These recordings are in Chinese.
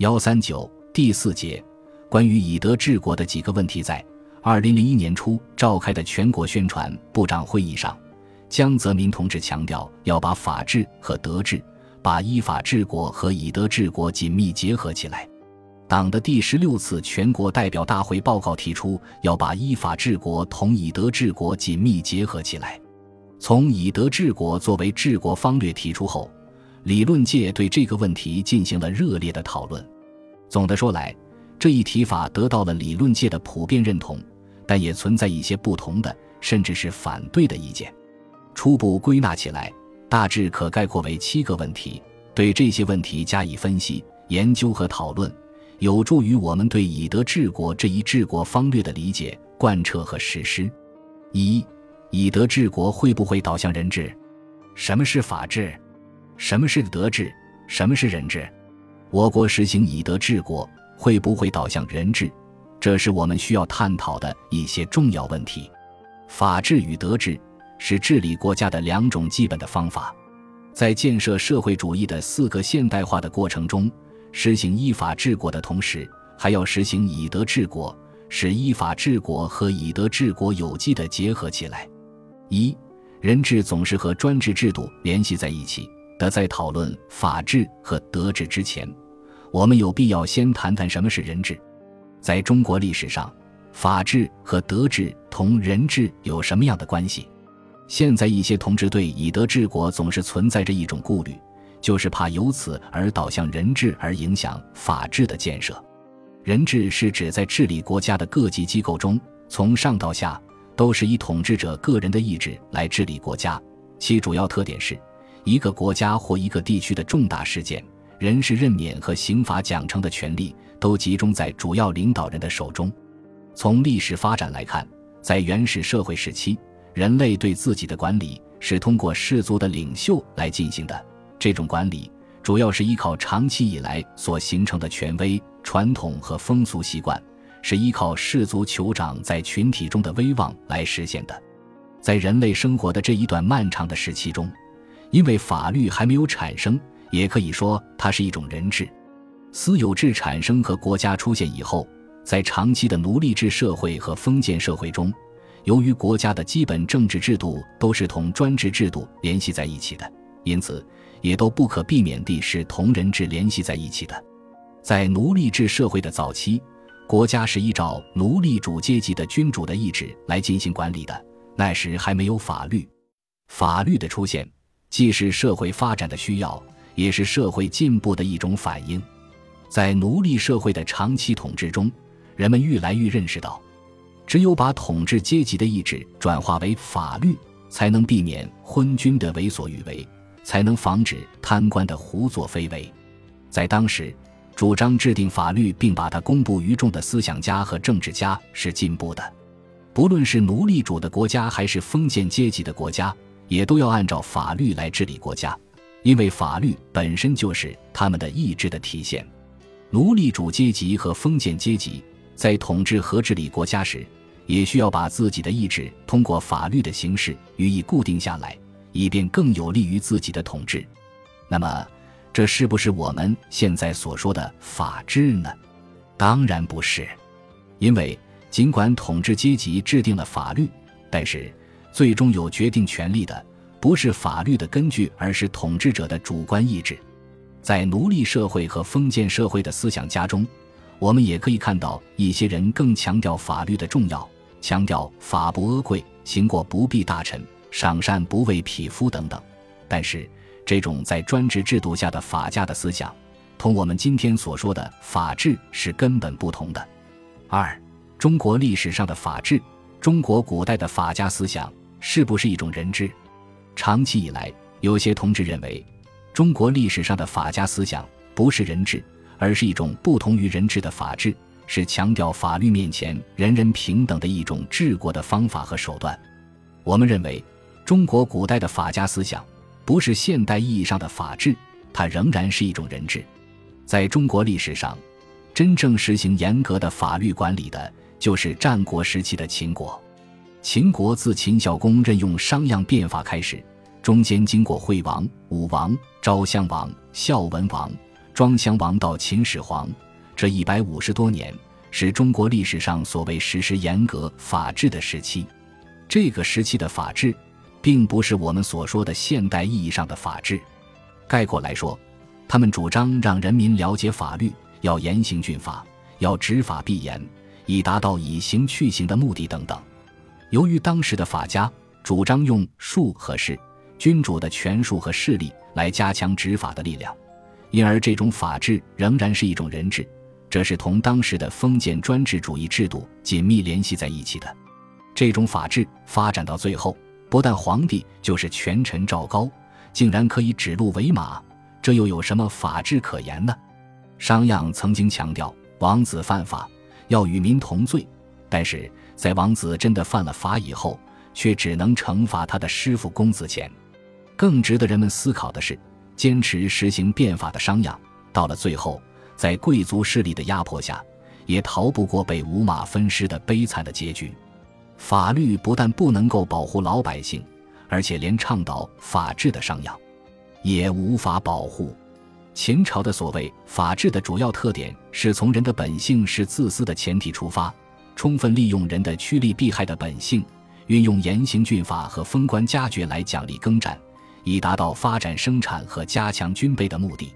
幺三九第四节，关于以德治国的几个问题，在二零零一年初召开的全国宣传部长会议上，江泽民同志强调要把法治和德治、把依法治国和以德治国紧密结合起来。党的第十六次全国代表大会报告提出，要把依法治国同以德治国紧密结合起来。从以德治国作为治国方略提出后，理论界对这个问题进行了热烈的讨论。总的说来，这一提法得到了理论界的普遍认同，但也存在一些不同的，甚至是反对的意见。初步归纳起来，大致可概括为七个问题。对这些问题加以分析、研究和讨论。有助于我们对以德治国这一治国方略的理解、贯彻和实施。一、以德治国会不会导向人治？什么是法治？什么是德治？什么是人治？我国实行以德治国会不会导向人治？这是我们需要探讨的一些重要问题。法治与德治是治理国家的两种基本的方法，在建设社会主义的四个现代化的过程中。实行依法治国的同时，还要实行以德治国，使依法治国和以德治国有机的结合起来。一人治总是和专制制度联系在一起的。在讨论法治和德治之前，我们有必要先谈谈什么是人治。在中国历史上，法治和德治同人治有什么样的关系？现在一些同志对以德治国总是存在着一种顾虑。就是怕由此而导向人治，而影响法治的建设。人治是指在治理国家的各级机构中，从上到下都是以统治者个人的意志来治理国家。其主要特点是，一个国家或一个地区的重大事件、人事任免和刑罚奖惩的权利都集中在主要领导人的手中。从历史发展来看，在原始社会时期，人类对自己的管理是通过氏族的领袖来进行的。这种管理主要是依靠长期以来所形成的权威、传统和风俗习惯，是依靠氏族酋长在群体中的威望来实现的。在人类生活的这一段漫长的时期中，因为法律还没有产生，也可以说它是一种人治。私有制产生和国家出现以后，在长期的奴隶制社会和封建社会中，由于国家的基本政治制度都是同专制制度联系在一起的，因此。也都不可避免地是同人治联系在一起的。在奴隶制社会的早期，国家是依照奴隶主阶级的君主的意志来进行管理的。那时还没有法律，法律的出现既是社会发展的需要，也是社会进步的一种反应。在奴隶社会的长期统治中，人们愈来愈认识到，只有把统治阶级的意志转化为法律，才能避免昏君的为所欲为。才能防止贪官的胡作非为。在当时，主张制定法律并把它公布于众的思想家和政治家是进步的。不论是奴隶主的国家还是封建阶级的国家，也都要按照法律来治理国家，因为法律本身就是他们的意志的体现。奴隶主阶级和封建阶级在统治和治理国家时，也需要把自己的意志通过法律的形式予以固定下来。以便更有利于自己的统治，那么，这是不是我们现在所说的法治呢？当然不是，因为尽管统治阶级制定了法律，但是最终有决定权力的不是法律的根据，而是统治者的主观意志。在奴隶社会和封建社会的思想家中，我们也可以看到一些人更强调法律的重要，强调法不阿贵，行过不必大臣。赏善不为匹夫等等，但是这种在专制制度下的法家的思想，同我们今天所说的法治是根本不同的。二，中国历史上的法治，中国古代的法家思想是不是一种人治？长期以来，有些同志认为，中国历史上的法家思想不是人治，而是一种不同于人治的法治，是强调法律面前人人平等的一种治国的方法和手段。我们认为。中国古代的法家思想不是现代意义上的法治，它仍然是一种人治。在中国历史上，真正实行严格的法律管理的，就是战国时期的秦国。秦国自秦孝公任用商鞅变法开始，中间经过惠王、武王、昭襄王、孝文王、庄襄王到秦始皇，这一百五十多年是中国历史上所谓实施严格法治的时期。这个时期的法治，并不是我们所说的现代意义上的法治。概括来说，他们主张让人民了解法律，要严刑峻法，要执法必严，以达到以刑去刑的目的等等。由于当时的法家主张用术和势、君主的权术和势力来加强执法的力量，因而这种法治仍然是一种人治，这是同当时的封建专制主义制度紧密联系在一起的。这种法治发展到最后，不但皇帝就是权臣赵高，竟然可以指鹿为马。这又有什么法治可言呢？商鞅曾经强调，王子犯法要与民同罪，但是在王子真的犯了法以后，却只能惩罚他的师傅公子虔。更值得人们思考的是，坚持实行变法的商鞅，到了最后，在贵族势力的压迫下，也逃不过被五马分尸的悲惨的结局。法律不但不能够保护老百姓，而且连倡导法治的商鞅。也无法保护。秦朝的所谓法治的主要特点是从人的本性是自私的前提出发，充分利用人的趋利避害的本性，运用严刑峻法和封官加爵来奖励耕战，以达到发展生产和加强军备的目的。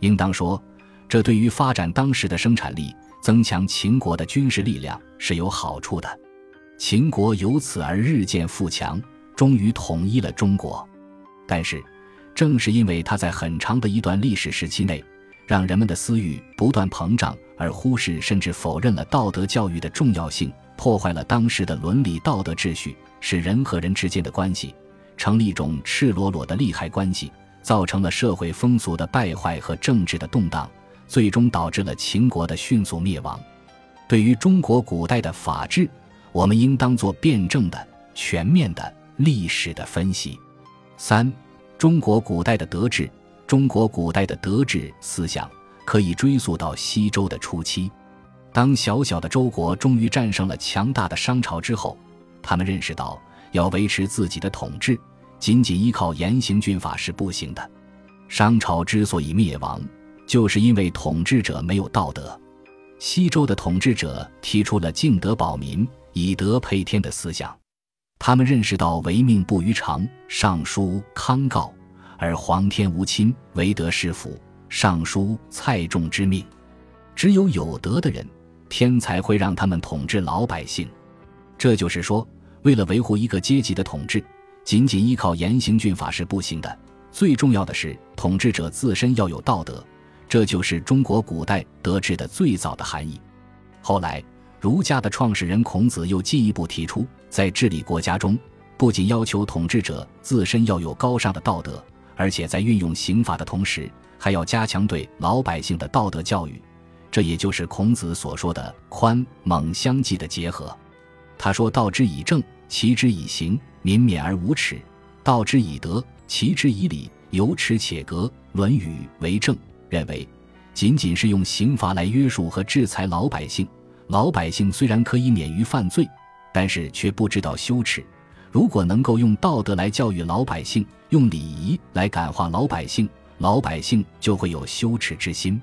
应当说，这对于发展当时的生产力、增强秦国的军事力量是有好处的。秦国由此而日渐富强，终于统一了中国。但是。正是因为他在很长的一段历史时期内，让人们的私欲不断膨胀，而忽视甚至否认了道德教育的重要性，破坏了当时的伦理道德秩序，使人和人之间的关系成了一种赤裸裸的利害关系，造成了社会风俗的败坏和政治的动荡，最终导致了秦国的迅速灭亡。对于中国古代的法治，我们应当做辩证的、全面的历史的分析。三。中国古代的德治，中国古代的德治思想可以追溯到西周的初期。当小小的周国终于战胜了强大的商朝之后，他们认识到要维持自己的统治，仅仅依靠严刑峻法是不行的。商朝之所以灭亡，就是因为统治者没有道德。西周的统治者提出了敬德保民、以德配天的思想。他们认识到“唯命不于常”，尚书康诰，而皇天无亲，唯德是辅，尚书蔡仲之命。只有有德的人，天才会让他们统治老百姓。这就是说，为了维护一个阶级的统治，仅仅依靠严刑峻法是不行的。最重要的是，统治者自身要有道德。这就是中国古代德治的最早的含义。后来。儒家的创始人孔子又进一步提出，在治理国家中，不仅要求统治者自身要有高尚的道德，而且在运用刑法的同时，还要加强对老百姓的道德教育。这也就是孔子所说的宽猛相济的结合。他说：“道之以政，齐之以刑，民免而无耻；道之以德，齐之以礼，有耻且格。”《论语》为政认为，仅仅是用刑罚来约束和制裁老百姓。老百姓虽然可以免于犯罪，但是却不知道羞耻。如果能够用道德来教育老百姓，用礼仪来感化老百姓，老百姓就会有羞耻之心。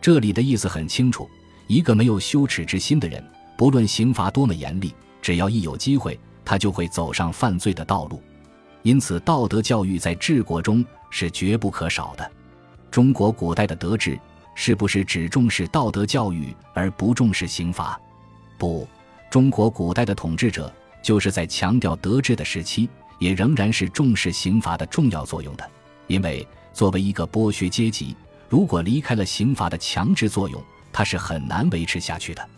这里的意思很清楚：一个没有羞耻之心的人，不论刑罚多么严厉，只要一有机会，他就会走上犯罪的道路。因此，道德教育在治国中是绝不可少的。中国古代的德治。是不是只重视道德教育而不重视刑罚？不，中国古代的统治者就是在强调德治的时期，也仍然是重视刑罚的重要作用的。因为作为一个剥削阶级，如果离开了刑法的强制作用，它是很难维持下去的。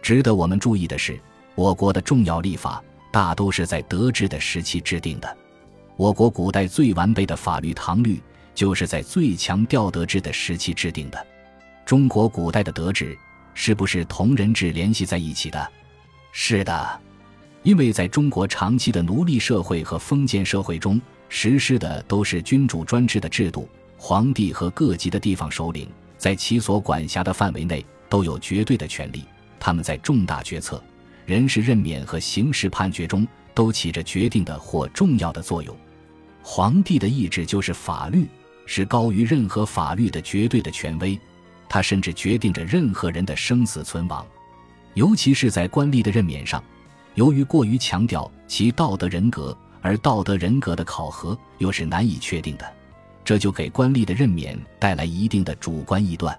值得我们注意的是，我国的重要立法大都是在德治的时期制定的。我国古代最完备的法律《唐律》，就是在最强调德治的时期制定的。中国古代的德治是不是同人治联系在一起的？是的，因为在中国长期的奴隶社会和封建社会中，实施的都是君主专制的制度，皇帝和各级的地方首领在其所管辖的范围内都有绝对的权利，他们在重大决策、人事任免和刑事判决中都起着决定的或重要的作用。皇帝的意志就是法律，是高于任何法律的绝对的权威，它甚至决定着任何人的生死存亡，尤其是在官吏的任免上，由于过于强调其道德人格，而道德人格的考核又是难以确定的，这就给官吏的任免带来一定的主观臆断。